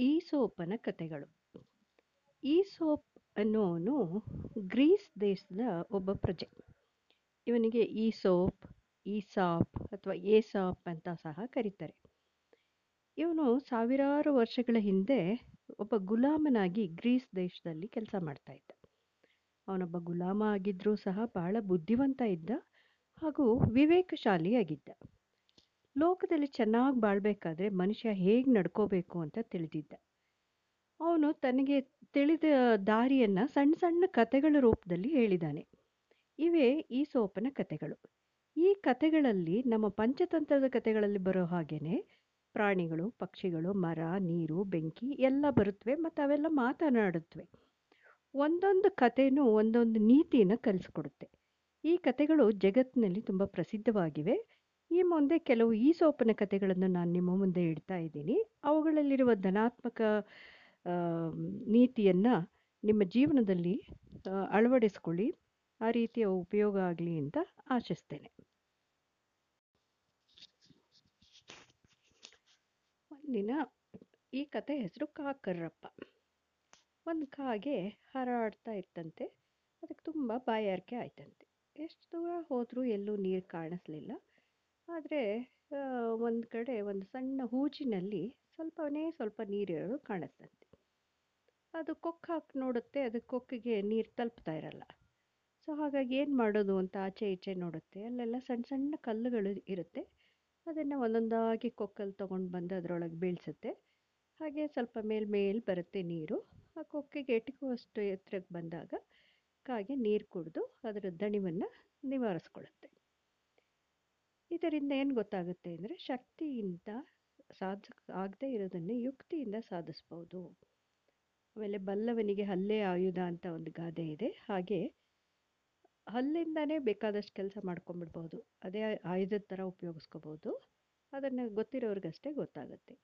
ಈಸೋಪನ ಕಥೆಗಳು. ಈಸೋಪ್ ಅನ್ನೋನು ಗ್ರೀಸ್ ದೇಶದ ಒಬ್ಬ ಪ್ರಜೆ. ಇವನಿಗೆ ಈಸೋಪ್, ಈಸಾಪ್ ಅಥವಾ ಏಸಾಪ್ ಅಂತ ಸಹ ಕರೀತಾರೆ. ಇವನು ಸಾವಿರಾರು ವರ್ಷಗಳ ಹಿಂದೆ ಒಬ್ಬ ಗುಲಾಮನಾಗಿ ಗ್ರೀಸ್ ದೇಶದಲ್ಲಿ ಕೆಲಸ ಮಾಡ್ತಾ ಇದ್ದ. ಅವನೊಬ್ಬ ಗುಲಾಮ ಆಗಿದ್ರೂ ಸಹ ಬಹಳ ಬುದ್ಧಿವಂತ ಇದ್ದ ಹಾಗೂ ವಿವೇಕಶಾಲಿಯಾಗಿದ್ದ. ಲೋಕದಲ್ಲಿ ಚೆನ್ನಾಗಿ ಬಾಳ್ಬೇಕಾದ್ರೆ ಮನುಷ್ಯ ಹೇಗೆ ನಡ್ಕೋಬೇಕು ಅಂತ ತಿಳಿದಿದ್ದ. ಅವನು ತನಗೆ ತಿಳಿದ ದಾರಿಯನ್ನು ಸಣ್ಣ ಸಣ್ಣ ಕಥೆಗಳ ರೂಪದಲ್ಲಿ ಹೇಳಿದಾನೆ. ಇವೇ ಈ ಸೋಪನ ಕಥೆಗಳು. ಈ ಕಥೆಗಳಲ್ಲಿ ನಮ್ಮ ಪಂಚತಂತ್ರದ ಕಥೆಗಳಲ್ಲಿ ಬರೋ ಹಾಗೇನೆ ಪ್ರಾಣಿಗಳು, ಪಕ್ಷಿಗಳು, ಮರ, ನೀರು, ಬೆಂಕಿ ಎಲ್ಲ ಬರುತ್ತವೆ ಮತ್ತು ಅವೆಲ್ಲ ಮಾತನಾಡುತ್ತವೆ ಒಂದೊಂದು ಕಥೆನೂ ಒಂದೊಂದು ನೀತಿನ ಕಲಿಸ್ಕೊಡುತ್ತೆ. ಈ ಕಥೆಗಳು ಜಗತ್ತಿನಲ್ಲಿ ತುಂಬ ಪ್ರಸಿದ್ಧವಾಗಿವೆ. ಈ ಮುಂದೆ ಕೆಲವು ಈಸೋಪನ ಕಥೆಗಳನ್ನು ನಾನು ನಿಮ್ಮ ಮುಂದೆ ಇಡ್ತಾ ಇದ್ದೀನಿ. ಅವುಗಳಲ್ಲಿರುವ ಧನಾತ್ಮಕ ನೀತಿಯನ್ನು ನಿಮ್ಮ ಜೀವನದಲ್ಲಿ ಅಳವಡಿಸ್ಕೊಳ್ಳಿ. ಆ ರೀತಿಯ ಉಪಯೋಗ ಆಗಲಿ ಅಂತ ಆಶಿಸ್ತೇನೆ. ಒಂದಿನ ಈ ಕತೆ ಹೆಸರು ಕಾಕರ್ರಪ್ಪ ಒಂದು ಕಾಗೆ ಹಾರಾಡ್ತಾ ಇತ್ತಂತೆ. ಅದಕ್ಕೆ ತುಂಬ ಬಾಯಾರಿಕೆ ಆಯ್ತಂತೆ. ಎಷ್ಟು ದೂರ ಹೋದರೂ ಎಲ್ಲೂ ನೀರು ಕಾಣಿಸ್ಲಿಲ್ಲ. ಆದರೆ ಒಂದು ಕಡೆ ಒಂದು ಸಣ್ಣ ಹೂಜಿನಲ್ಲಿ ಸ್ವಲ್ಪನೇ ಸ್ವಲ್ಪ ನೀರಿರೋದು ಕಾಣಿಸ್ತಂತೆ ಅದು ಕೊಕ್ಕೆ ಹಾಕಿ ನೋಡುತ್ತೆ, ಅದು ಕೊಕ್ಕಿಗೆ ನೀರು ತಲುಪ್ತಾ ಇರಲ್ಲ. ಸೊ, ಹಾಗಾಗಿ ಏನು ಮಾಡೋದು ಅಂತ ಆಚೆ ಈಚೆ ನೋಡುತ್ತೆ. ಅಲ್ಲೆಲ್ಲ ಸಣ್ಣ ಸಣ್ಣ ಕಲ್ಲುಗಳು ಇರುತ್ತೆ. ಅದನ್ನು ಒಂದೊಂದಾಗಿ ಕೊಕ್ಕಲ್ಲಿ ತೊಗೊಂಡು ಬಂದು ಅದರೊಳಗೆ ಬೀಳ್ಸುತ್ತೆ. ಹಾಗೆ ಸ್ವಲ್ಪ ಮೇಲ್ ಮೇಲ್ ಬರುತ್ತೆ ನೀರು. ಆ ಕೊಕ್ಕಿಗೆ ಎಟಕುವಷ್ಟು ಎತ್ತರಕ್ಕೆ ಬಂದಾಗ ಕಾಗೆ ನೀರು ಕುಡಿದು ಅದರ ದಣಿವನ್ನು ನಿವಾರಿಸ್ಕೊಳ್ಳುತ್ತೆ ಇದರಿಂದ ಏನು ಗೊತ್ತಾಗುತ್ತೆ ಅಂದರೆ ಶಕ್ತಿಯಿಂದ ಸಾಧ ಆಗದೇ ಇರೋದನ್ನು ಯುಕ್ತಿಯಿಂದ ಸಾಧಿಸ್ಬೋದು. ಆಮೇಲೆ ಬಲ್ಲವನಿಗೆ ಹಲ್ಲೆ ಆಯುಧ ಅಂತ ಒಂದು ಗಾದೆ ಇದೆ. ಹಾಗೆ ಹಲ್ಲಿಂದನೇ ಬೇಕಾದಷ್ಟು ಕೆಲಸ ಮಾಡ್ಕೊಂಡ್ಬಿಡ್ಬೋದು. ಅದೇ ಆಯುಧದ ಥರ ಉಪಯೋಗಿಸ್ಕೋಬೋದು. ಅದನ್ನು ಗೊತ್ತಿರೋರಿಗಷ್ಟೇ ಗೊತ್ತಾಗುತ್ತೆ.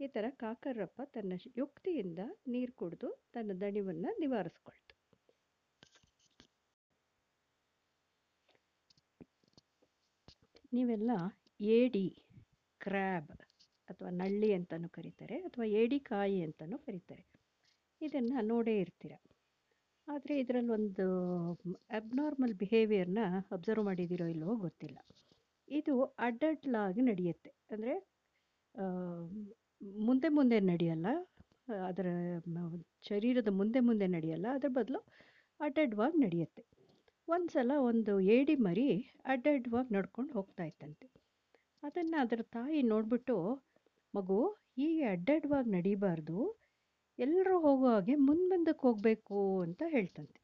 ಈ ಥರ ಕಾಕರಪ್ಪ ತನ್ನ ಯುಕ್ತಿಯಿಂದ ನೀರು ಕುಡಿದು ತನ್ನ ದಣಿವನ್ನು ನಿವಾರಿಸ್ಕೊಳ್ತು ನೀವೆಲ್ಲ ಏಡಿ, ಕ್ರ್ಯಾಬ್ ಅಥವಾ ನಳ್ಳಿ ಅಂತಲೂ ಕರೀತಾರೆ ಅಥವಾ ಏಡಿಕಾಯಿ ಅಂತಲೂ ಕರೀತಾರೆ. ಇದನ್ನು ನೋಡೇ ಇರ್ತೀರ. ಆದರೆ ಇದರಲ್ಲಿ ಒಂದು ಅಬ್ನಾರ್ಮಲ್ ಬಿಹೇವಿಯರ್ನ ಅಬ್ಸರ್ವ್ ಮಾಡಿದ್ದೀರೋ ಇಲ್ಲವೋ ಗೊತ್ತಿಲ್ಲ. ಇದು ಅಡ್ಡಡ್ಲಾಗಿ ನಡೆಯುತ್ತೆ. ಅಂದರೆ ಮುಂದೆ ಮುಂದೆ ನಡೆಯಲ್ಲ. ಅದರ ಶರೀರದ ಮುಂದೆ ಮುಂದೆ ನಡೆಯಲ್ಲ. ಅದರ ಬದಲು ಅಡ್ಡಡ್ವಾಗಿ ನಡೆಯುತ್ತೆ. ಒಂದು ಸಲ ಒಂದು ಏಡಿ ಮರಿ ಅಡ್ಡಡ್ಡವಾಗಿ ನಡ್ಕೊಂಡು ಹೋಗ್ತಾ ಇತ್ತಂತೆ. ಅದನ್ನು ಅದರ ತಾಯಿ ನೋಡಿಬಿಟ್ಟು, ಮಗು, ಹೀಗೆ ಅಡ್ಡಡ್ಡವಾಗಿ ನಡಿಬಾರ್ದು. ಎಲ್ಲರೂ ಹೋಗೋ ಹಾಗೆ ಮುಂದೆ ಮುಂದಕ್ಕೆ ಹೋಗಬೇಕು ಅಂತ ಹೇಳ್ತಂತೆ.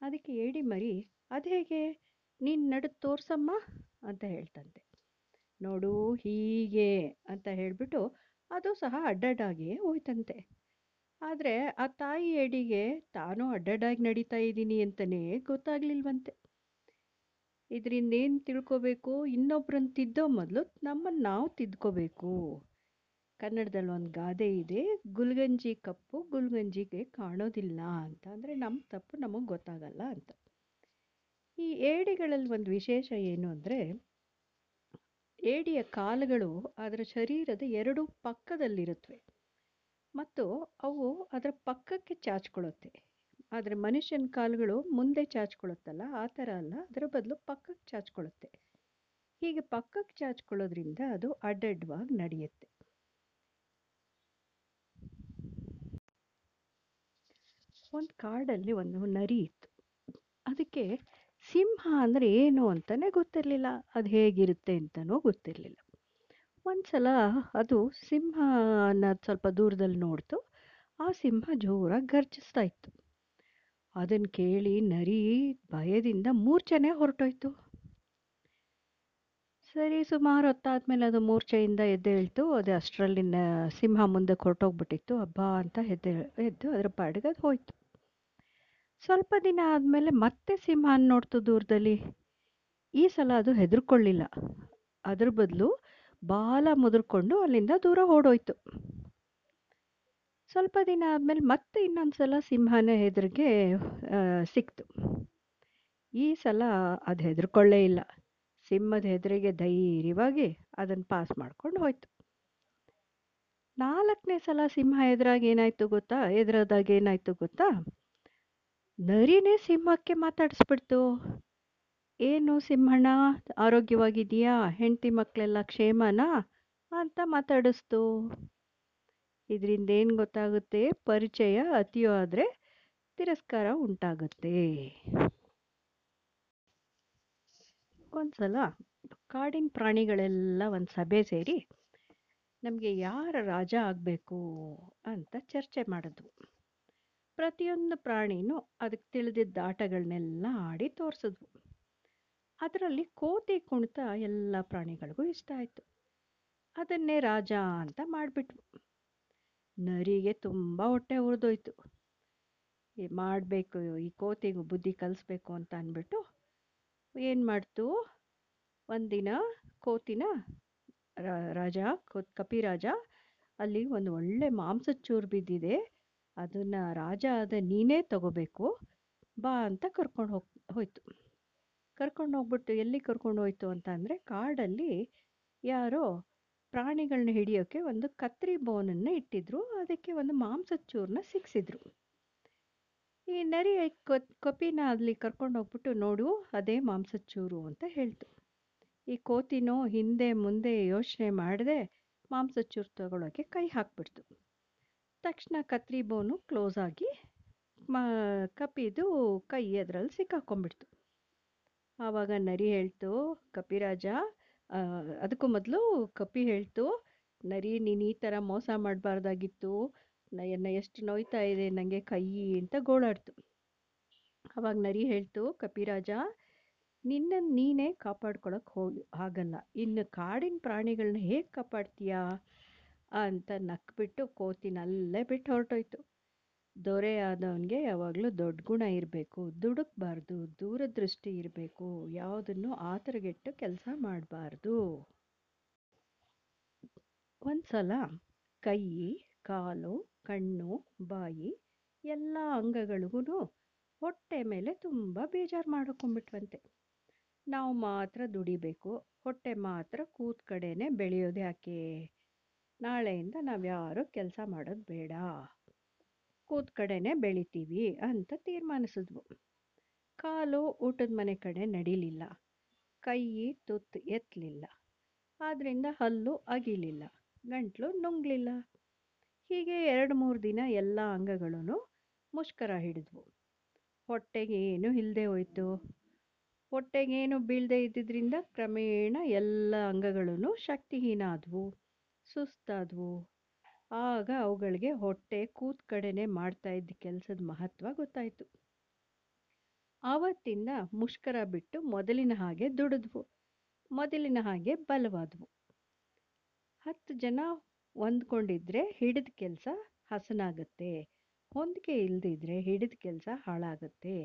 ಅದಕ್ಕೆ ಏಡಿ ಮರಿ, ಅದು ಹೇಗೆ? ನೀನು ನಡೆದು ತೋರ್ಸಮ್ಮ ಅಂತ ಹೇಳ್ತಂತೆ. ನೋಡು ಹೀಗೆ, ಅಂತ ಹೇಳಿಬಿಟ್ಟು ಅದು ಸಹ ಅಡ್ಡಡ್ಡಾಗಿಯೇ ಹೋಯ್ತಂತೆ. ಆದರೆ ಆ ತಾಯಿ ಎಡಿಗೆ ತಾನು ಅಡ್ಡಡ್ಡಾಗಿ ನಡೀತಾ ಇದ್ದೀನಿ ಅಂತಲೇ ಗೊತ್ತಾಗ್ಲಿಲ್ವಂತೆ. ಇದರಿಂದ ಏನು ತಿಳ್ಕೋಬೇಕು? ಇನ್ನೊಬ್ರನ್ನ ತಿದ್ದೋ ಮೊದಲು ನಮ್ಮನ್ನು ನಾವು ತಿದ್ಕೋಬೇಕು. ಕನ್ನಡದಲ್ಲಿ ಒಂದು ಗಾದೆ ಇದೆ, ಗುಲ್ಗಂಜಿ ಕಪ್ಪು, ಗುಲ್ಗಂಜಿಗೆ ಕಾಣೋದಿಲ್ಲ ಅಂತ. ಅಂದರೆ ನಮ್ಮ ತಪ್ಪು ನಮಗೆ ಗೊತ್ತಾಗಲ್ಲ ಅಂತ. ಈ ಏಡಿಗಳಲ್ಲಿ ಒಂದು ವಿಶೇಷ ಏನು ಅಂದರೆ, ಏಡಿಯ ಕಾಲುಗಳು ಅದರ ಶರೀರದ ಎರಡು ಪಕ್ಕದಲ್ಲಿರುತ್ತವೆ ಮತ್ತು ಅವು ಅದರ ಪಕ್ಕಕ್ಕೆ ಚಾಚ್ಕೊಳ್ಳುತ್ತೆ. ಆದರೆ ಮನುಷ್ಯನ ಕಾಲುಗಳು ಮುಂದೆ ಚಾಚಿಕೊಳ್ಳುತ್ತಲ್ಲ, ಆ ಥರ ಅಲ್ಲ. ಅದರ ಬದಲು ಪಕ್ಕಕ್ಕೆ ಚಾಚ್ಕೊಳ್ಳುತ್ತೆ. ಹೀಗೆ ಪಕ್ಕಕ್ಕೆ ಚಾಚ್ಕೊಳ್ಳೋದ್ರಿಂದ ಅದು ಅಡ್ಡಡ್ಡವಾಗಿ ನಡೆಯುತ್ತೆ. ಒಂದು ಕಾಡಲ್ಲಿ ಒಂದು ನರಿ ಇತ್ತು. ಅದಕ್ಕೆ ಸಿಂಹ ಅಂದರೆ ಏನು ಅಂತಲೇ ಗೊತ್ತಿರಲಿಲ್ಲ. ಅದು ಹೇಗಿರುತ್ತೆ ಅಂತಲೂ ಗೊತ್ತಿರಲಿಲ್ಲ. ಒಂದು ಸಲ ಅದು ಸಿಂಹನ ಸ್ವಲ್ಪ ದೂರದಲ್ಲಿ ನೋಡ್ತು. ಆ ಸಿಂಹ ಜೋರಾಗಿ ಗರ್ಜಿಸ್ತಾ ಇತ್ತು. ಅದನ್ನು ಕೇಳಿ ನರಿ ಭಯದಿಂದ ಮೂರ್ಛೆನೇ ಹೊರಟೋಯ್ತು. ಸರಿ, ಸುಮಾರು ಹೊತ್ತಾದ್ಮೇಲೆ ಅದು ಮೂರ್ಛೆಯಿಂದ ಎದ್ದೇಳ್ತು. ಅದು ಅಷ್ಟರಲ್ಲಿನ ಸಿಂಹ ಮುಂದೆ ಹೊರಟೋಗ್ಬಿಟ್ಟಿತ್ತು ಹಬ್ಬ ಅಂತ ಎದ್ದೆ, ಎದ್ದು ಅದರ ಪಾಡಿಗೆ ಹೋಯ್ತು. ಸ್ವಲ್ಪ ದಿನ ಆದಮೇಲೆ ಮತ್ತೆ ಸಿಂಹ ನೋಡ್ತು ದೂರದಲ್ಲಿ. ಈ ಸಲ ಅದು ಹೆದರ್ಕೊಳ್ಳಿಲ್ಲ. ಅದ್ರ ಬದಲು ಬಾಲ ಮುದುರ್ಕೊಂಡು ಅಲ್ಲಿಂದ ದೂರ ಓಡೋಯ್ತು. ಸ್ವಲ್ಪ ದಿನ ಆದಮೇಲೆ ಮತ್ತೆ ಇನ್ನೊಂದು ಸಲ ಸಿಂಹನ ಎದುರಿಗೆ ಸಿಕ್ತು. ಈ ಸಲ ಅದು ಹೆದರ್ಕೊಳ್ಳೇ ಇಲ್ಲ. ಸಿಂಹದ ಹೆದರಿಗೆ ಧೈರ್ಯವಾಗಿ ಅದನ್ನು ಪಾಸ್ ಮಾಡ್ಕೊಂಡು ಹೋಯ್ತು. ನಾಲ್ಕನೇ ಸಲ ಸಿಂಹ ಎದುರಾಗ ಏನಾಯ್ತು ಗೊತ್ತಾ? ಎದುರಾದಾಗ ಏನಾಯ್ತು ಗೊತ್ತಾ? ನರಿನೇ ಸಿಂಹಕ್ಕೆ ಮಾತಾಡಿಸ್ಬಿಡ್ತು. ಏನು ಸಿಂಹಣ್ಣ ಆರೋಗ್ಯವಾಗಿದೆಯಾ ಹೆಂಡತಿ ಮಕ್ಕಳೆಲ್ಲ ಕ್ಷೇಮನಾ? ಅಂತ ಮಾತಾಡಿಸ್ತು. ಇದರಿಂದ ಏನು ಗೊತ್ತಾಗುತ್ತೆ, ಪರಿಚಯ ಅತಿಯಾದರೆ ತಿರಸ್ಕಾರ ಉಂಟಾಗುತ್ತೆ. ಒಂದ್ಸಲ ಕಾಡಿನ ಪ್ರಾಣಿಗಳೆಲ್ಲ ಒಂದು ಸಭೆ ಸೇರಿ ನಮಗೆ ಯಾರ ರಾಜ ಆಗಬೇಕು ಅಂತ ಚರ್ಚೆ ಮಾಡಿದ್ವು ಪ್ರತಿಯೊಂದು ಪ್ರಾಣಿನೂ ಅದಕ್ಕೆ ತಿಳಿದಿದ್ದ ಆಟಗಳನ್ನೆಲ್ಲ ಆಡಿ ತೋರಿಸಿದ್ವು ಅದರಲ್ಲಿ ಕೋತಿ ಕುಣಿತ ಎಲ್ಲ ಪ್ರಾಣಿಗಳಿಗೂ ಇಷ್ಟ ಆಯಿತು. ಅದನ್ನೇ ರಾಜ ಅಂತ ಮಾಡಿಬಿಟ್ವು ನರಿಗೆ ತುಂಬ ಹೊಟ್ಟೆ ಉರಿದೋಯ್ತು. ಮಾಡಬೇಕು, ಈ ಕೋತಿಗೂ ಬುದ್ಧಿ ಕಲಿಸ್ಬೇಕು ಅಂತ ಅಂದ್ಬಿಟ್ಟು ಏನು ಮಾಡ್ತು? ಒಂದಿನ ಕೋತಿನ ರಾಜ ಕಪಿರಾಜ ಅಲ್ಲಿ ಒಂದು ಒಳ್ಳೆ ಮಾಂಸದ ಚೂರು ಬಿದ್ದಿದೆ. ಅದನ್ನು ರಾಜ ಆದ ನೀನೇ ತಗೋಬೇಕು, ಬಾ ಅಂತ ಕರ್ಕೊಂಡು ಹೋಗಿ, ಹೋಯ್ತು. ಕರ್ಕೊಂಡು ಹೋಗ್ಬಿಟ್ಟು ಎಲ್ಲಿ ಕರ್ಕೊಂಡು ಹೋಯ್ತು ಅಂತ ಅಂದರೆ ಕಾಡಲ್ಲಿ ಯಾರೋ ಪ್ರಾಣಿಗಳನ್ನ ಹಿಡಿಯೋಕ್ಕೆ ಒಂದು ಕತ್ರಿ ಬೋನನ್ನು ಇಟ್ಟಿದ್ರು. ಅದಕ್ಕೆ ಒಂದು ಮಾಂಸದ ಚೂರನ್ನ ಸಿಕ್ಸಿದ್ರು ಈ ನರಿ ಕಪಿನ ಅಲ್ಲಿ ಕರ್ಕೊಂಡು ಹೋಗ್ಬಿಟ್ಟು ನೋಡು, ಅದೇ ಮಾಂಸದ ಚೂರು ಅಂತ ಹೇಳ್ತು. ಈ ಕೋತಿನೋ ಹಿಂದೆ ಮುಂದೆ ಯೋಚನೆ ಮಾಡದೆ ಮಾಂಸದ ಚೂರು ತಗೊಳ್ಳೋಕ್ಕೆ ಕೈ ಹಾಕ್ಬಿಡ್ತು. ತಕ್ಷಣ ಕತ್ರಿ ಬೋನು ಕ್ಲೋಸ್ ಆಗಿ, ಮಾ ಕಪಿದು ಕೈ ಅದರಲ್ಲಿ ಸಿಕ್ಕಾಕೊಂಡ್ಬಿಡ್ತು. ಆವಾಗ ನರಿ ಹೇಳ್ತು ಕಪಿರಾಜ. ಅದಕ್ಕೂ ಮೊದಲು ಕಪಿ ಹೇಳ್ತು, ನರಿ, ನೀನು ಈ ಥರ ಮೋಸ ಮಾಡಬಾರ್ದಾಗಿತ್ತು. ನನ್ನ ಎಷ್ಟು ನೋಯ್ತಾ ಇದೆ ನನಗೆ ಕೈ ಅಂತ ಗೋಳಾಡ್ತು. ಆವಾಗ ನರಿ ಹೇಳ್ತು, ಕಪಿರಾಜ ನಿನ್ನನ್ನು ನೀನೇ ಕಾಪಾಡ್ಕೊಳಕ್ಕೆ ಹೋಗಿ ಆಗಲ್ಲ ಇನ್ನು ಕಾಡಿನ ಪ್ರಾಣಿಗಳನ್ನ ಹೇಗೆ ಕಾಪಾಡ್ತೀಯಾ? ಅಂತ ನಕ್ಬಿಟ್ಟು ಕೋತಿನಲ್ಲೇ ಬಿಟ್ಟು ಹೊರಟೋಯ್ತು. ದೊರೆ ಆದವನಿಗೆ ಯಾವಾಗಲೂ ದೊಡ್ಡ ಗುಣ ಇರಬೇಕು, ದುಡುಕ್ಬಾರ್ದು, ದೂರದೃಷ್ಟಿ ಇರಬೇಕು, ಯಾವುದನ್ನು ಆತರಗೆಟ್ಟು ಕೆಲಸ ಮಾಡಬಾರ್ದು. ಒಂದ್ಸಲ ಕೈ, ಕಾಲು, ಕಣ್ಣು, ಬಾಯಿ ಎಲ್ಲ ಅಂಗಗಳಿಗೂ ಹೊಟ್ಟೆ ಮೇಲೆ ತುಂಬ ಬೇಜಾರು ಮಾಡ್ಕೊಂಬಿಟ್ವಂತೆ ನಾವು ಮಾತ್ರ ದುಡಿಬೇಕು, ಹೊಟ್ಟೆ ಮಾತ್ರ ಕೂತ್ ಕಡೆನೇ ಬೆಳೆಯೋದು ಯಾಕೆ ನಾಳೆಯಿಂದ ನಾವು ಯಾರೂ ಕೆಲಸ ಮಾಡೋದು ಬೇಡ. ಕೂತ್ ಕಡೆನೇ ಬೆಳಿತೀವಿ ಅಂತ ತೀರ್ಮಾನಿಸಿದ್ವು. ಕಾಲು ಊಟದ ಮನೆ ಕಡೆ ನಡಿಲಿಲ್ಲ. ಕೈ ತುತ್ತು ಎತ್ತಲಿಲ್ಲ ಆದ್ರಿಂದ ಹಲ್ಲು ಅಗಿಲಿಲ್ಲ. ಗಂಟ್ಲು ನುಂಗ್ಲಿಲ್ಲ. ಹೀಗೆ ಎರಡು ಮೂರು ದಿನ ಎಲ್ಲ ಅಂಗಗಳೂ ಮುಷ್ಕರ ಹಿಡಿದ್ವು. ಹೊಟ್ಟೆಗೆ ಏನು ಇಲ್ಲದೆ ಹೋಯ್ತು. ಹೊಟ್ಟೆಗೇನು ಬೀಳದೆ ಇದ್ದಿದ್ದರಿಂದ ಕ್ರಮೇಣ ಎಲ್ಲ ಅಂಗಗಳೂ ಶಕ್ತಿಹೀನ ಆದವು, ಸುಸ್ತಾದವು. ಆಗ ಅವುಗಳಿಗೆ ಹೊಟ್ಟೆ ಕೂತ್ ಕಡೆನೆ ಮಾಡ್ತಾ ಇದ್ದ ಕೆಲಸದ ಮಹತ್ವ ಗೊತ್ತಾಯಿತು. ಆವತ್ತಿಂದ ಮುಷ್ಕರ ಬಿಟ್ಟು ಮೊದಲಿನ ಹಾಗೆ ದುಡಿದ್ವು, ಮೊದಲಿನ ಹಾಗೆ ಬಲವಾದವು. ಹತ್ತು ಜನ ಹೊಂದ್ಕೊಂಡಿದ್ರೆ ಹಿಡಿದ ಕೆಲಸ ಹಸನಾಗತ್ತೆ, ಹೊಂದಿಕೆ ಇಲ್ದಿದ್ರೆ ಹಿಡಿದ ಕೆಲಸ ಹಾಳಾಗುತ್ತೆ.